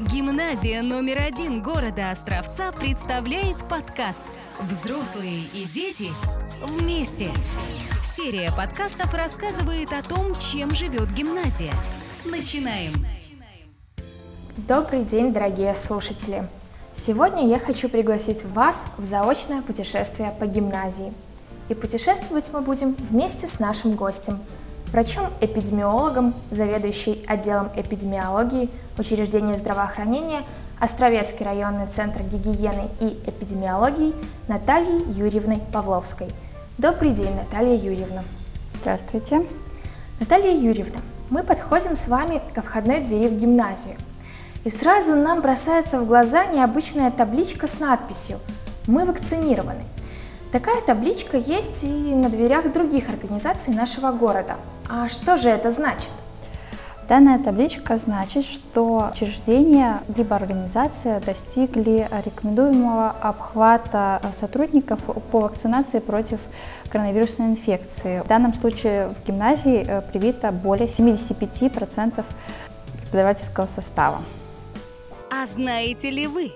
Гимназия номер один города Островца представляет подкаст «Взрослые и дети вместе». Серия подкастов рассказывает о том, чем живет гимназия. Начинаем! Добрый день, дорогие слушатели! Сегодня я хочу пригласить вас в заочное путешествие по гимназии. И путешествовать мы будем вместе с нашим гостем, врачом-эпидемиологом, заведующей отделом эпидемиологии учреждения здравоохранения Островецкий районный центр гигиены и эпидемиологии Натальей Юрьевной Павловской. Добрый день, Наталья Юрьевна. Здравствуйте. Наталья Юрьевна, мы подходим с вами ко входной двери в гимназию. И сразу нам бросается в глаза необычная табличка с надписью «Мы вакцинированы». Такая табличка есть и на дверях других организаций нашего города. А что же это значит? Данная табличка значит, что учреждение либо организация достигли рекомендуемого обхвата сотрудников по вакцинации против коронавирусной инфекции. В данном случае в гимназии э, привито более 75% преподавательского состава. А знаете ли вы?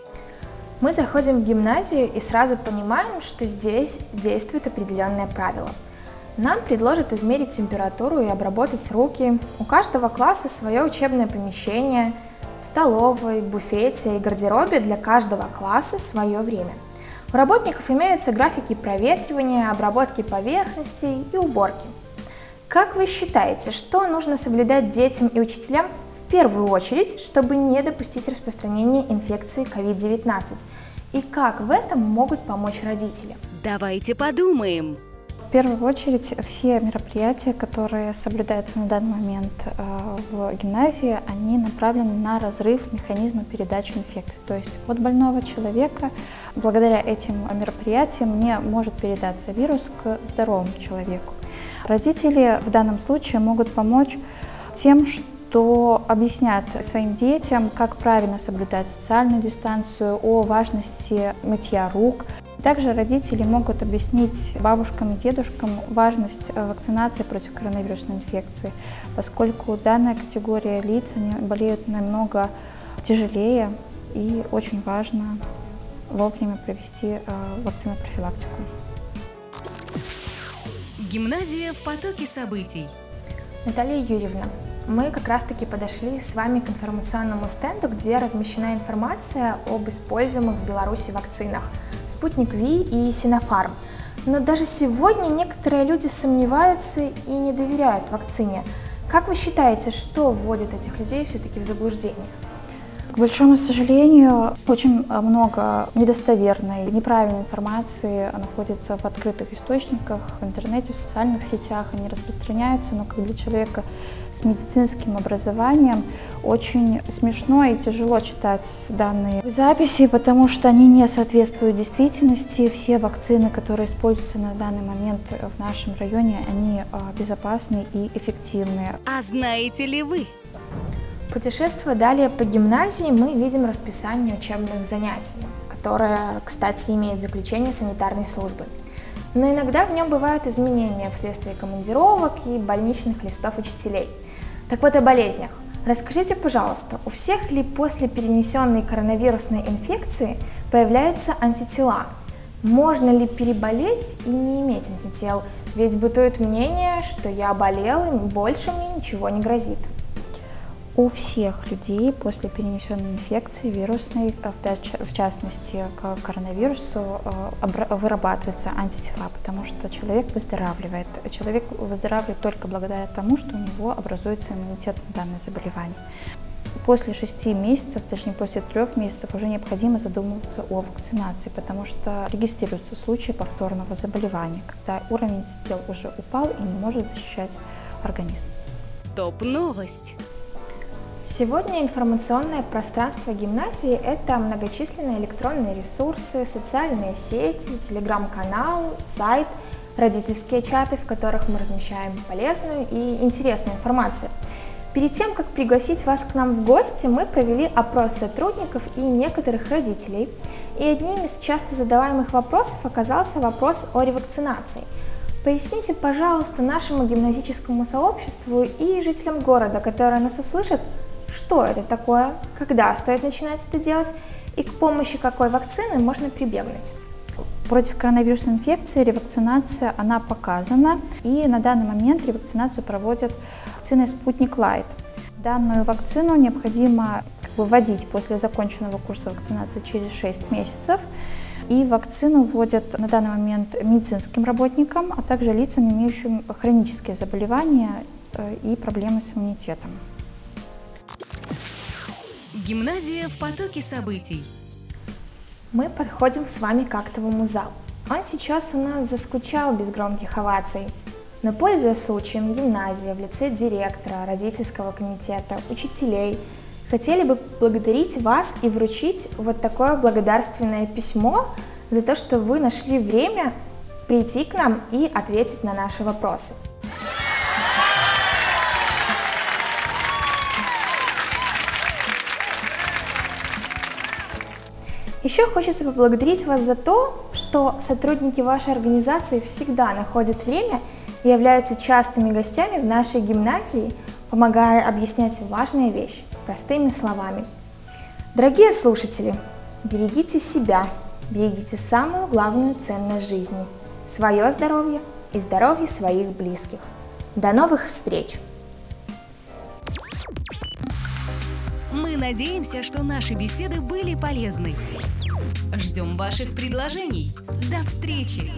Мы заходим в гимназию и сразу понимаем, что здесь действуют определенные правила. Нам предложат измерить температуру и обработать руки. У каждого класса свое учебное помещение. В столовой, буфете и гардеробе для каждого класса свое время. У работников имеются графики проветривания, обработки поверхностей и уборки. Как вы считаете, что нужно соблюдать детям и учителям первую очередь, чтобы не допустить распространения инфекции COVID-19? И как в этом могут помочь родители? Давайте подумаем. В первую очередь все мероприятия, которые соблюдаются на данный момент э, в гимназии, они направлены на разрыв механизма передачи инфекции. То есть от больного человека благодаря этим мероприятиям не может передаться вирус к здоровому человеку. Родители в данном случае могут помочь тем, что то объяснят своим детям, как правильно соблюдать социальную дистанцию, о важности мытья рук. Также родители могут объяснить бабушкам и дедушкам важность э, вакцинации против коронавирусной инфекции, поскольку данная категория лиц они болеют намного тяжелее и очень важно вовремя провести э, вакцинопрофилактику. Гимназия в потоке событий. Наталья Юрьевна, мы как раз-таки подошли с вами к информационному стенду, где размещена информация об используемых в Беларуси вакцинах «Спутник Ви» и «Синофарм». Но даже сегодня некоторые люди сомневаются и не доверяют вакцине. Как вы считаете, что вводит этих людей все-таки в заблуждение? К большому сожалению, очень много недостоверной, неправильной информации находится в открытых источниках, в интернете, в социальных сетях, они распространяются, но как для человека с медицинским образованием очень смешно и тяжело читать данные записи, потому что они не соответствуют действительности. Все вакцины, которые используются на данный момент в нашем районе, они а, безопасны и эффективны. А знаете ли вы, Путешествуя далее по гимназии, мы видим расписание учебных занятий, которое, кстати, имеет заключение санитарной службы. Но иногда в нем бывают изменения вследствие командировок и больничных листов учителей. Так вот о болезнях. Расскажите, пожалуйста, у всех ли после перенесенной коронавирусной инфекции появляются антитела? Можно ли переболеть и не иметь антител? Ведь бытует мнение, что я болел и больше мне ничего не грозит. У всех людей после перенесенной инфекции вирусной, э, в частности к коронавирусу, э, вырабатываются антитела, потому что человек выздоравливает. Человек выздоравливает только благодаря тому, что у него образуется иммунитет на данное заболевание. После шести месяцев, точнее после трех месяцев, уже необходимо задумываться о вакцинации, потому что регистрируются случаи повторного заболевания, когда уровень антител уже упал и не может защищать организм. Топ-новость. Сегодня информационное пространство гимназии – это многочисленные электронные ресурсы, социальные сети, телеграм-канал, сайт, родительские чаты, в которых мы размещаем полезную и интересную информацию. Перед тем, как пригласить вас к нам в гости, мы провели опрос сотрудников и некоторых родителей. И одним из часто задаваемых вопросов оказался вопрос о ревакцинации. Поясните, пожалуйста, нашему гимназическому сообществу и жителям города, которые нас услышат, что это такое, когда стоит начинать это делать и к помощи какой вакцины можно прибегнуть. Против коронавирусной инфекции ревакцинация, она показана, и на данный момент ревакцинацию проводят вакциной «Спутник Лайт». Данную вакцину необходимо как бы, вводить после законченного курса вакцинации через 6 месяцев. И вакцину вводят на данный момент медицинским работникам, а также лицам, имеющим хронические заболевания э, и проблемы с иммунитетом. Гимназия в потоке событий. Мы подходим с вами к актовому залу. Он сейчас у нас заскучал без громких оваций. Но пользуясь случаем, гимназия в лице директора, родительского комитета, учителей – хотели бы благодарить вас и вручить вот такое благодарственное письмо за то, что вы нашли время прийти к нам и ответить на наши вопросы. Еще хочется поблагодарить вас за то, что сотрудники вашей организации всегда находят время и являются частыми гостями в нашей гимназии, помогая объяснять важные вещи простыми словами. Дорогие слушатели, берегите себя, берегите самую главную ценность жизни – свое здоровье и здоровье своих близких. До новых встреч! Мы надеемся, что наши беседы были полезны. Ждем ваших предложений. До встречи!